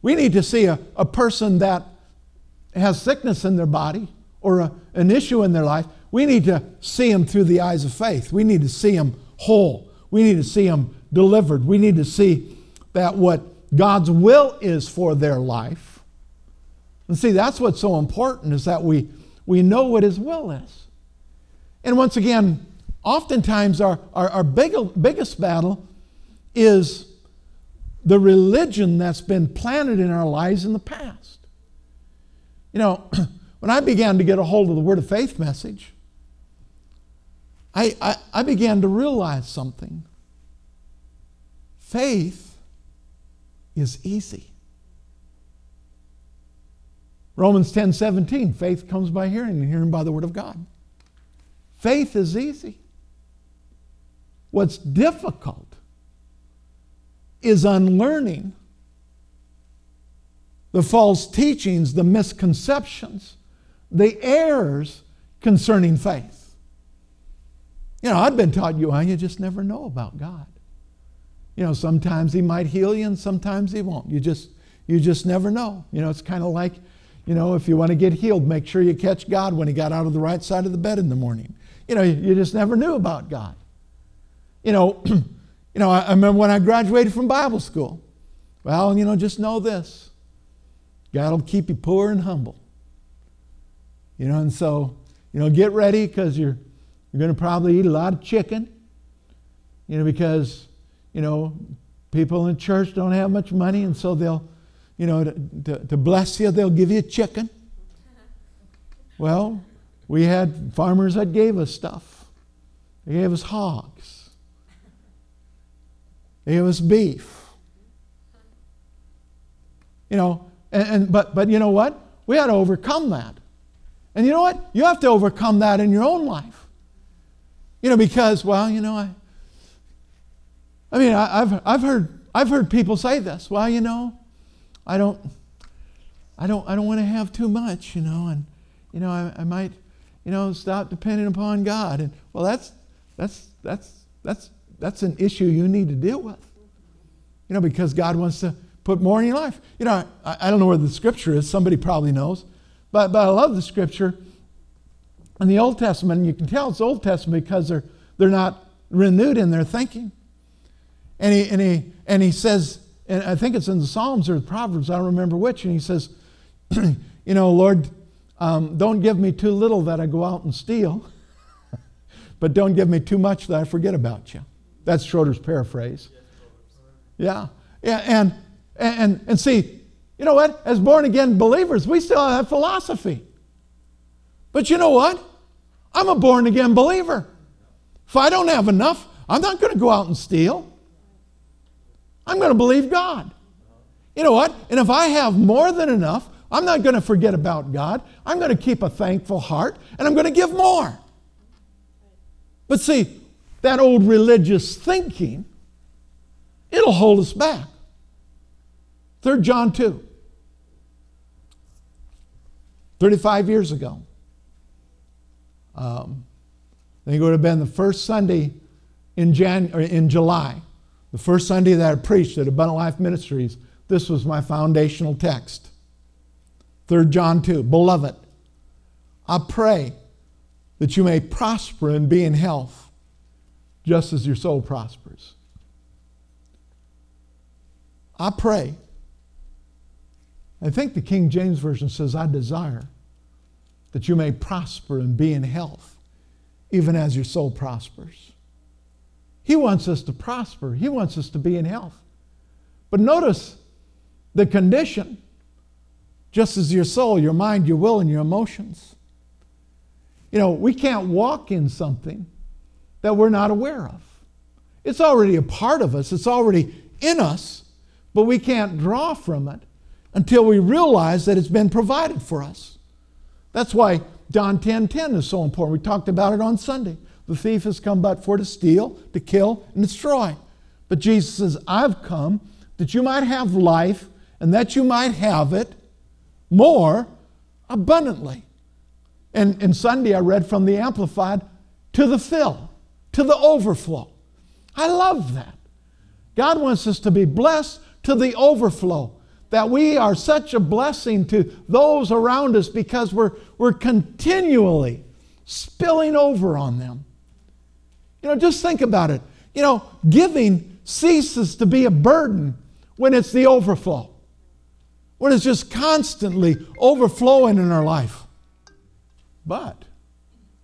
We need to see a, a person that has sickness in their body or a, an issue in their life. We need to see them through the eyes of faith. We need to see them whole. We need to see them delivered. We need to see that what God's will is for their life and see, that's what's so important is that we, we know what His will is. And once again, oftentimes our, our, our big, biggest battle is the religion that's been planted in our lives in the past. You know, [CLEARS THROAT] when I began to get a hold of the Word of Faith message, I, I, I began to realize something. Faith is easy. Romans 10 17, faith comes by hearing, and hearing by the word of God. Faith is easy. What's difficult is unlearning the false teachings, the misconceptions, the errors concerning faith. You know, I've been taught you, well, you just never know about God. You know, sometimes He might heal you and sometimes He won't. You just, you just never know. You know, it's kind of like, you know, if you want to get healed, make sure you catch God when He got out of the right side of the bed in the morning. You know, you just never knew about God. You know, [CLEARS THROAT] you know, I, I remember when I graduated from Bible school. Well, you know, just know this God will keep you poor and humble. You know, and so, you know, get ready because you're, you're going to probably eat a lot of chicken, you know, because, you know, people in church don't have much money, and so they'll, you know, to, to, to bless you, they'll give you chicken. Well, we had farmers that gave us stuff. They gave us hogs. They was beef. You know, and, and, but, but you know what? We had to overcome that. And you know what? You have to overcome that in your own life. You know, because, well, you know, I, I mean, I, have I've, heard, I've heard people say this. Well, you know, I don't, I don't, I don't want to have too much, you know, and, you know, I, I might, you know, stop depending upon God. And, well, that's, that's, that's, that's, that's an issue you need to deal with. You know, because God wants to put more in your life. You know, I, I don't know where the scripture is. Somebody probably knows. But, but I love the scripture in the Old Testament. And you can tell it's Old Testament because they're, they're not renewed in their thinking. And he, and, he, and he says, and I think it's in the Psalms or the Proverbs, I don't remember which, and he says, [CLEARS THROAT] You know, Lord, um, don't give me too little that I go out and steal, [LAUGHS] but don't give me too much that I forget about you. That's Schroeder's paraphrase. Yeah. Yeah, and and, and see, you know what? As born again believers, we still have philosophy. But you know what? I'm a born again believer. If I don't have enough, I'm not going to go out and steal. I'm going to believe God. You know what? And if I have more than enough, I'm not going to forget about God. I'm going to keep a thankful heart and I'm going to give more. But see, that old religious thinking, it'll hold us back. 3 John 2. 35 years ago. Um, I think it would have been the first Sunday in, Jan, in July, the first Sunday that I preached at Abundant Life Ministries. This was my foundational text. 3 John 2. Beloved, I pray that you may prosper and be in health, just as your soul prospers. I pray I think the King James Version says, I desire that you may prosper and be in health, even as your soul prospers. He wants us to prosper, He wants us to be in health. But notice the condition, just as your soul, your mind, your will, and your emotions. You know, we can't walk in something that we're not aware of. It's already a part of us, it's already in us, but we can't draw from it until we realize that it's been provided for us. That's why John 10 10 is so important. We talked about it on Sunday. The thief has come but for to steal, to kill, and destroy. But Jesus says, I've come that you might have life and that you might have it more abundantly. And, and Sunday I read from the Amplified to the fill, to the overflow. I love that. God wants us to be blessed to the overflow that we are such a blessing to those around us because we're, we're continually spilling over on them. You know, just think about it. You know, giving ceases to be a burden when it's the overflow, when it's just constantly overflowing in our life. But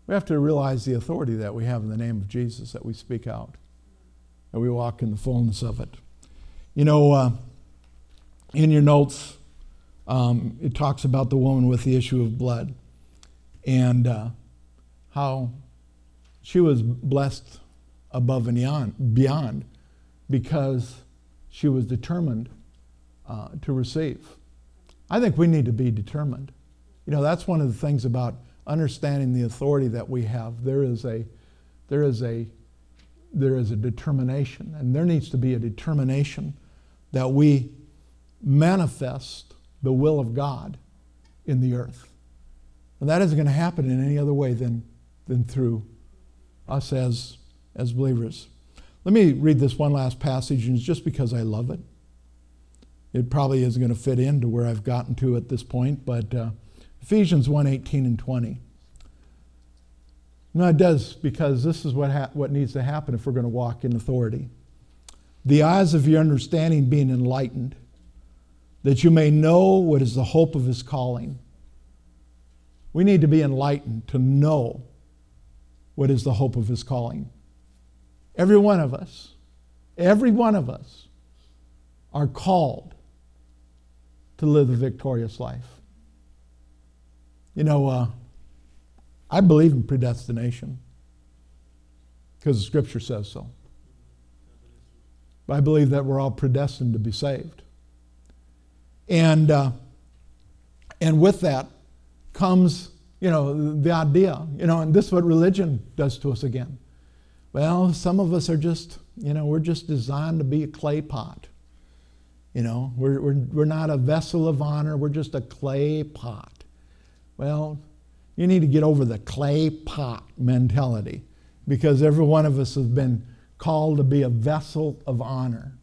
we have to realize the authority that we have in the name of Jesus that we speak out, and we walk in the fullness of it. You know, uh, in your notes, um, it talks about the woman with the issue of blood and uh, how she was blessed above and beyond, because she was determined uh, to receive. I think we need to be determined. You know, that's one of the things about understanding the authority that we have, there is a, there is a, there is a determination, and there needs to be a determination that we manifest the will of God in the earth. And that isn't going to happen in any other way than, than through us as, as believers. Let me read this one last passage, and it's just because I love it. It probably isn't going to fit into where I've gotten to at this point, but uh, Ephesians 1 18 and 20. No, it does because this is what, ha- what needs to happen if we're going to walk in authority. The eyes of your understanding being enlightened, that you may know what is the hope of his calling. We need to be enlightened to know what is the hope of his calling. Every one of us, every one of us are called to live a victorious life. You know, uh, I believe in predestination because the scripture says so. I believe that we're all predestined to be saved. And, uh, and with that comes, you know, the idea, you know, and this is what religion does to us again. Well, some of us are just, you know, we're just designed to be a clay pot. You know, we're, we're, we're not a vessel of honor, we're just a clay pot. Well, you need to get over the clay pot mentality because every one of us has been called to be a vessel of honor.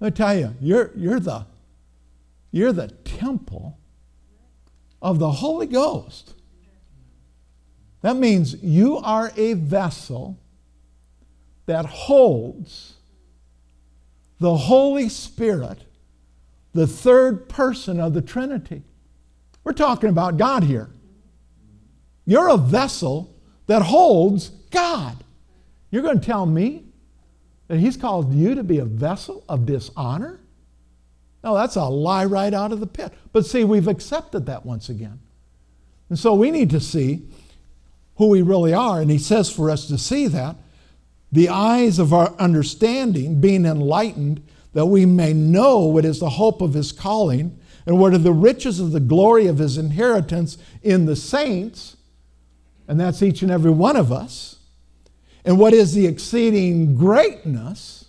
I tell you, you're, you're, the, you're the temple of the Holy Ghost. That means you are a vessel that holds the Holy Spirit, the third person of the Trinity. We're talking about God here. You're a vessel that holds God. You're going to tell me that He's called you to be a vessel of dishonor? No, that's a lie right out of the pit. But see, we've accepted that once again. And so we need to see who we really are. And He says for us to see that, the eyes of our understanding being enlightened, that we may know what is the hope of His calling and what are the riches of the glory of His inheritance in the saints. And that's each and every one of us and what is the exceeding greatness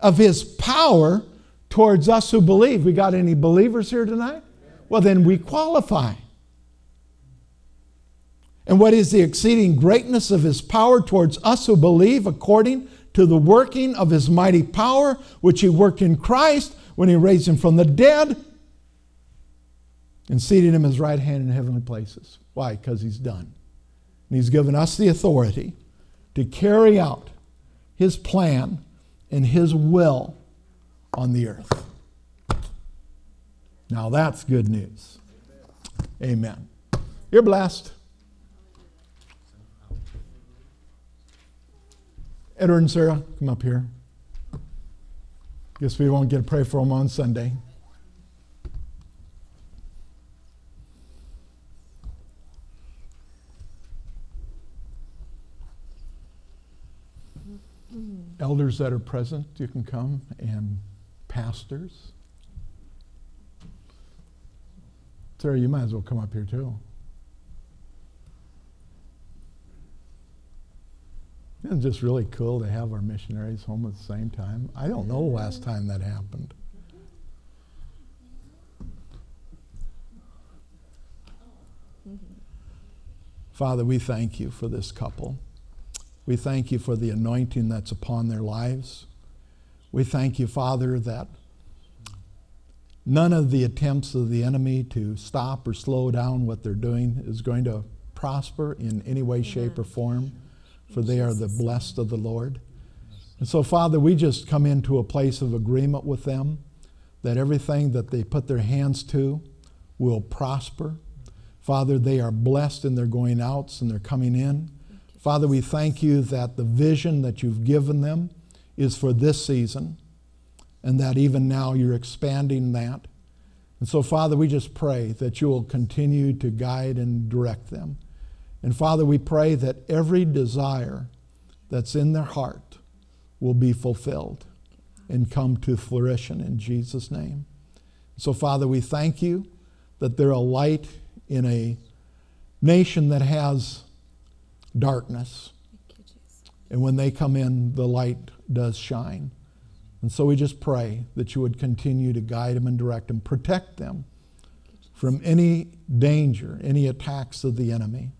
of his power towards us who believe. We got any believers here tonight? Well, then we qualify. And what is the exceeding greatness of his power towards us who believe according to the working of his mighty power, which he worked in Christ when he raised him from the dead and seated him his right hand in heavenly places? Why? Because he's done. And he's given us the authority to carry out his plan and his will on the earth. Now that's good news. Amen. You're blessed. Edward and Sarah, come up here. Guess we won't get to pray for them on Sunday. Elders that are present, you can come, and pastors. Sarah, you might as well come up here too. It's just really cool to have our missionaries home at the same time. I don't know the last time that happened. Mm-hmm. Father, we thank you for this couple. We thank you for the anointing that's upon their lives. We thank you, Father, that none of the attempts of the enemy to stop or slow down what they're doing is going to prosper in any way, shape, or form, for they are the blessed of the Lord. And so, Father, we just come into a place of agreement with them that everything that they put their hands to will prosper. Father, they are blessed in their going outs and their coming in. Father, we thank you that the vision that you've given them is for this season, and that even now you're expanding that. And so, Father, we just pray that you will continue to guide and direct them. And Father, we pray that every desire that's in their heart will be fulfilled and come to fruition in Jesus' name. So, Father, we thank you that they're a light in a nation that has darkness. And when they come in, the light does shine. And so we just pray that you would continue to guide them and direct them, protect them from any danger, any attacks of the enemy,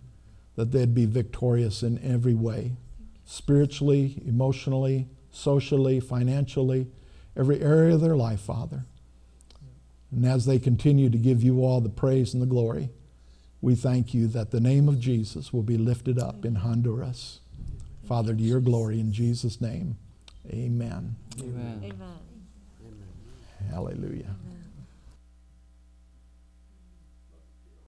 that they'd be victorious in every way spiritually, emotionally, socially, financially, every area of their life, Father. And as they continue to give you all the praise and the glory, we thank you that the name of Jesus will be lifted up in Honduras. Father, to your glory in Jesus' name. Amen. Amen. Amen. Hallelujah. Amen.